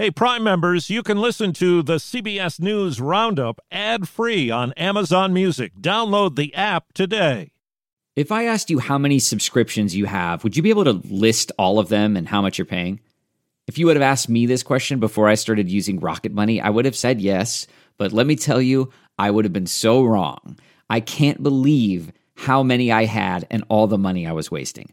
Hey, Prime members, you can listen to the CBS News Roundup ad free on Amazon Music. Download the app today. If I asked you how many subscriptions you have, would you be able to list all of them and how much you're paying? If you would have asked me this question before I started using Rocket Money, I would have said yes. But let me tell you, I would have been so wrong. I can't believe how many I had and all the money I was wasting.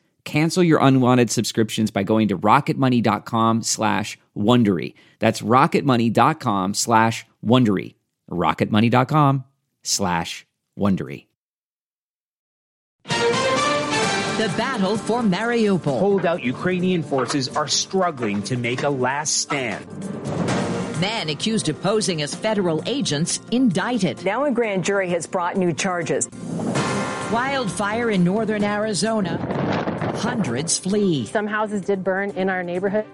Cancel your unwanted subscriptions by going to rocketmoney.com slash Wondery. That's rocketmoney.com slash Wondery. rocketmoney.com slash Wondery. The battle for Mariupol. Holdout Ukrainian forces are struggling to make a last stand. Men accused of posing as federal agents indicted. Now a grand jury has brought new charges. Wildfire in northern Arizona. Hundreds flee. Some houses did burn in our neighborhood.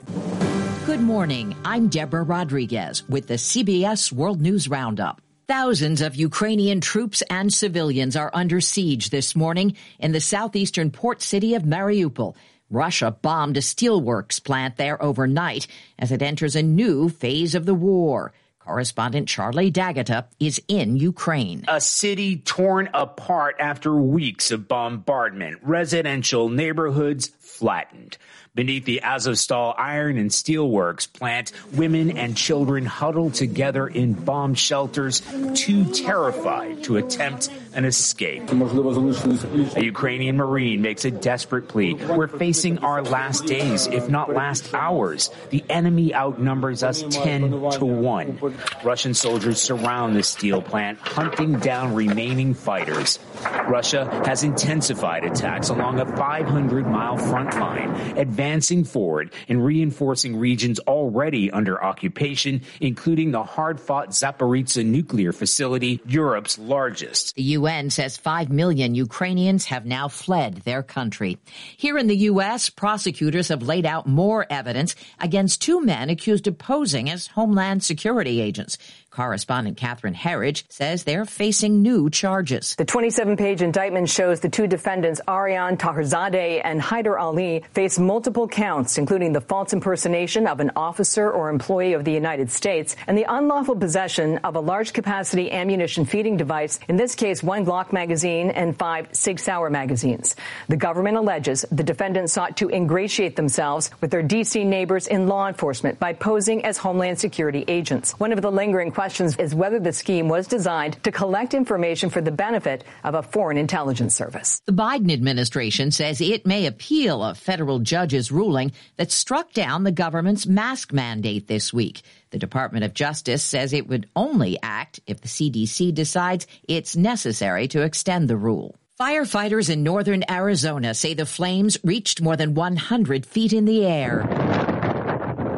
Good morning. I'm Deborah Rodriguez with the CBS World News Roundup. Thousands of Ukrainian troops and civilians are under siege this morning in the southeastern port city of Mariupol. Russia bombed a steelworks plant there overnight as it enters a new phase of the war. Correspondent Charlie D'Agata is in Ukraine. A city torn apart after weeks of bombardment, residential neighborhoods flattened. Beneath the Azovstal iron and steelworks plant, women and children huddle together in bomb shelters, too terrified to attempt an escape. A Ukrainian Marine makes a desperate plea. We're facing our last days, if not last hours. The enemy outnumbers us 10 to 1. Russian soldiers surround the steel plant, hunting down remaining fighters. Russia has intensified attacks along a 500 mile front line, advancing forward and reinforcing regions already under occupation, including the hard fought Zaporizhzhia nuclear facility, Europe's largest. The UN says 5 million Ukrainians have now fled their country. Here in the U.S., prosecutors have laid out more evidence against two men accused of posing as Homeland Security agents. Correspondent Catherine Herridge says they're facing new charges. The 27 page indictment shows the two defendants, Arian Taherzadeh and Haider Ali, face multiple counts, including the false impersonation of an officer or employee of the United States and the unlawful possession of a large capacity ammunition feeding device, in this case, one Glock magazine and five Sig Sauer magazines. The government alleges the defendants sought to ingratiate themselves with their D.C. neighbors in law enforcement by posing as Homeland Security agents. One of the lingering questions questions is whether the scheme was designed to collect information for the benefit of a foreign intelligence service. The Biden administration says it may appeal a federal judge's ruling that struck down the government's mask mandate this week. The Department of Justice says it would only act if the CDC decides it's necessary to extend the rule. Firefighters in northern Arizona say the flames reached more than 100 feet in the air.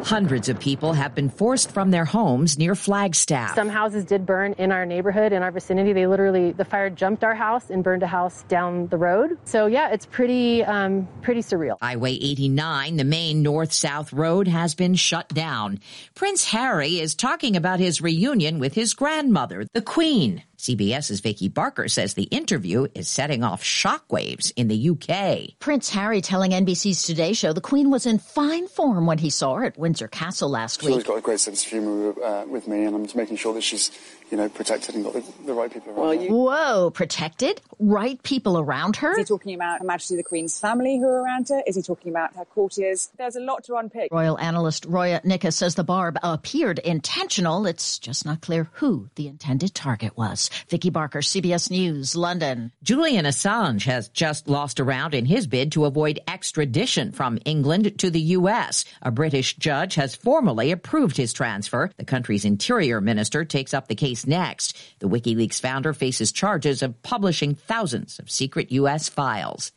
Hundreds of people have been forced from their homes near Flagstaff. Some houses did burn in our neighborhood, in our vicinity. They literally, the fire jumped our house and burned a house down the road. So yeah, it's pretty, um, pretty surreal. Highway 89, the main north-south road, has been shut down. Prince Harry is talking about his reunion with his grandmother, the Queen. CBS's Vicky Barker says the interview is setting off shockwaves in the UK. Prince Harry telling NBC's Today Show the Queen was in fine form when he saw her at Windsor Castle last she's week. always got a great sense of humour uh, with me, and I'm just making sure that she's, you know, protected and got the, the right people around her. Whoa, protected? Right people around her? Is he talking about Her Majesty the Queen's family who are around her? Is he talking about her courtiers? There's a lot to unpick. Royal analyst Roya Nikkhah says the barb appeared intentional. It's just not clear who the intended target was. Vicky Barker, CBS News, London. Julian Assange has just lost a round in his bid to avoid extradition from England to the U.S. A British judge has formally approved his transfer. The country's interior minister takes up the case next. The WikiLeaks founder faces charges of publishing thousands of secret U.S. files.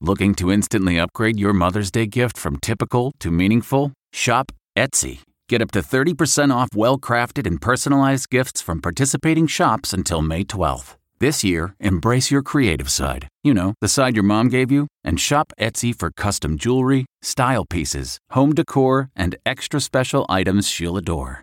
Looking to instantly upgrade your Mother's Day gift from typical to meaningful? Shop Etsy. Get up to 30% off well crafted and personalized gifts from participating shops until May 12th. This year, embrace your creative side. You know, the side your mom gave you, and shop Etsy for custom jewelry, style pieces, home decor, and extra special items she'll adore.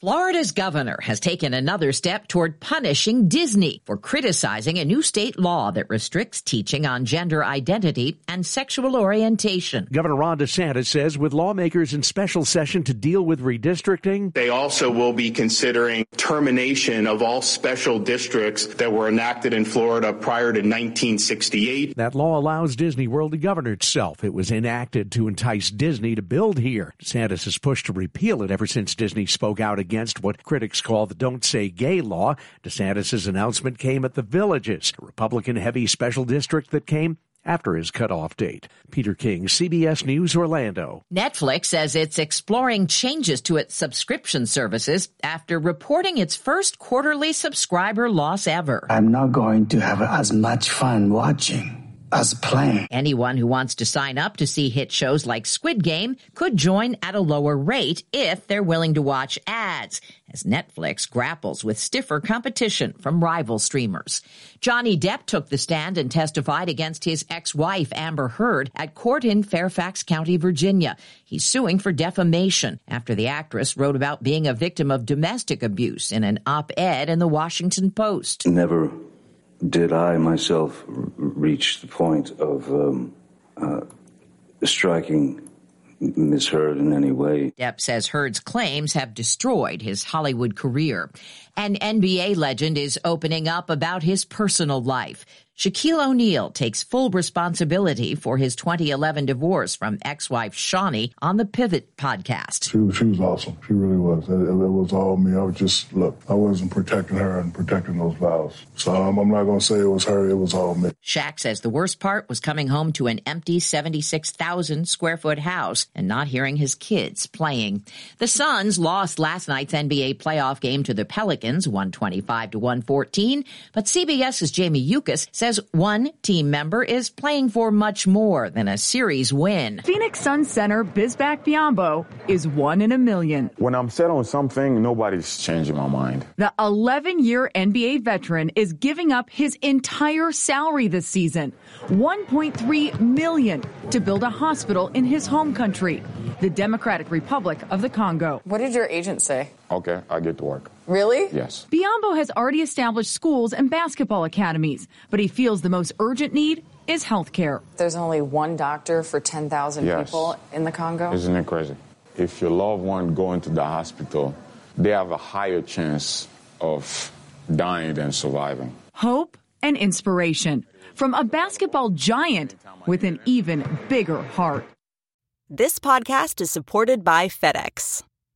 Florida's governor has taken another step toward punishing Disney for criticizing a new state law that restricts teaching on gender identity and sexual orientation. Governor Ron DeSantis says with lawmakers in special session to deal with redistricting, they also will be considering termination of all special districts that were enacted in Florida prior to 1968. That law allows Disney World to govern itself. It was enacted to entice Disney to build here. DeSantis has pushed to repeal it ever since Disney spoke out against what critics call the Don't Say Gay law. DeSantis' announcement came at the Villages, a Republican heavy special district that came after his cutoff date. Peter King, CBS News, Orlando. Netflix says it's exploring changes to its subscription services after reporting its first quarterly subscriber loss ever. I'm not going to have as much fun watching as playing. Anyone who wants to sign up to see hit shows like Squid Game could join at a lower rate if they're willing to watch ads, as Netflix grapples with stiffer competition from rival streamers. Johnny Depp took the stand and testified against his ex-wife Amber Heard at court in Fairfax County, Virginia. He's suing for defamation after the actress wrote about being a victim of domestic abuse in an op-ed in the Washington Post. Never did I myself reach the point of um, uh, striking Ms. Heard in any way. Depp says Heard's claims have destroyed his Hollywood career. An NBA legend is opening up about his personal life. Shaquille O'Neal takes full responsibility for his 2011 divorce from ex-wife Shaunie on the Pivot podcast. She, she was awesome. She really was. It, it, was all me. I was just, look, I wasn't protecting her and protecting those vows. So um, I'm not going to say it was her. It was all me. Shaq says the worst part was coming home to an empty 76,000 square foot house and not hearing his kids playing. The Suns lost last night's NBA playoff game to the Pelicans, 125 to 114, but CBS's Jamie Yuccas says says one team member is playing for much more than a series win. Phoenix Suns center Bismack Biyombo is one in a million. When I'm set on something, nobody's changing my mind. The 11 year NBA veteran is giving up his entire salary this season, 1.3 million, to build a hospital in his home country, the Democratic Republic of the Congo. What did your agent say? Okay, I get to work. Really? Yes. Biyombo has already established schools and basketball academies, but he feels the most urgent need is health care. There's only one doctor for 10,000 yes. people in the Congo? Isn't it crazy? If your loved one go into the hospital, they have a higher chance of dying than surviving. Hope and inspiration from a basketball giant with an even bigger heart. This podcast is supported by FedEx.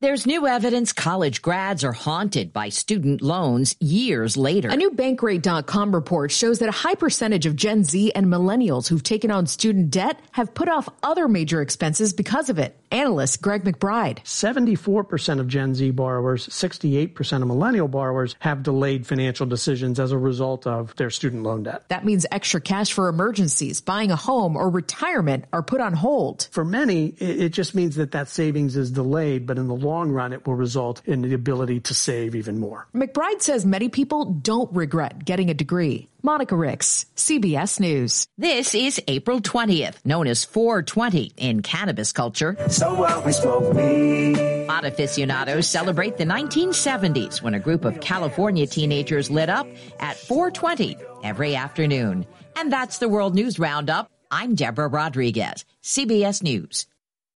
There's new evidence college grads are haunted by student loans years later. A new Bankrate.com report shows that a high percentage of Gen Z and millennials who've taken on student debt have put off other major expenses because of it. Analyst Greg McBride. 74% of Gen Z borrowers, 68% of millennial borrowers have delayed financial decisions as a result of their student loan debt. That means extra cash for emergencies, buying a home, or retirement are put on hold. For many, it just means that that savings is delayed, but in the long run, it will result in the ability to save even more. McBride says many people don't regret getting a degree. Monica Ricks, CBS News. This is April 20th, known as 420 in cannabis culture. So what we smoke weed. Pot aficionados celebrate the 1970s when a group of California teenagers lit up at 420 every afternoon. And that's the World News Roundup. I'm Deborah Rodriguez, CBS News.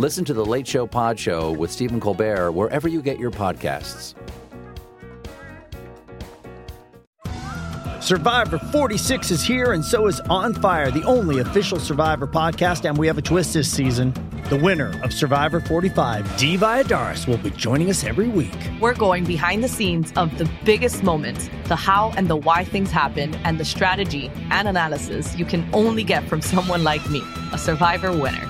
Listen to the Late Show Pod Show with Stephen Colbert wherever you get your podcasts. Survivor 46 is here, and so is On Fire, the only official Survivor podcast. And we have a twist this season. The winner of Survivor 45, Dee Valladares, will be joining us every week. We're going behind the scenes of the biggest moments, the how and the why things happen, and the strategy and analysis you can only get from someone like me, a Survivor winner.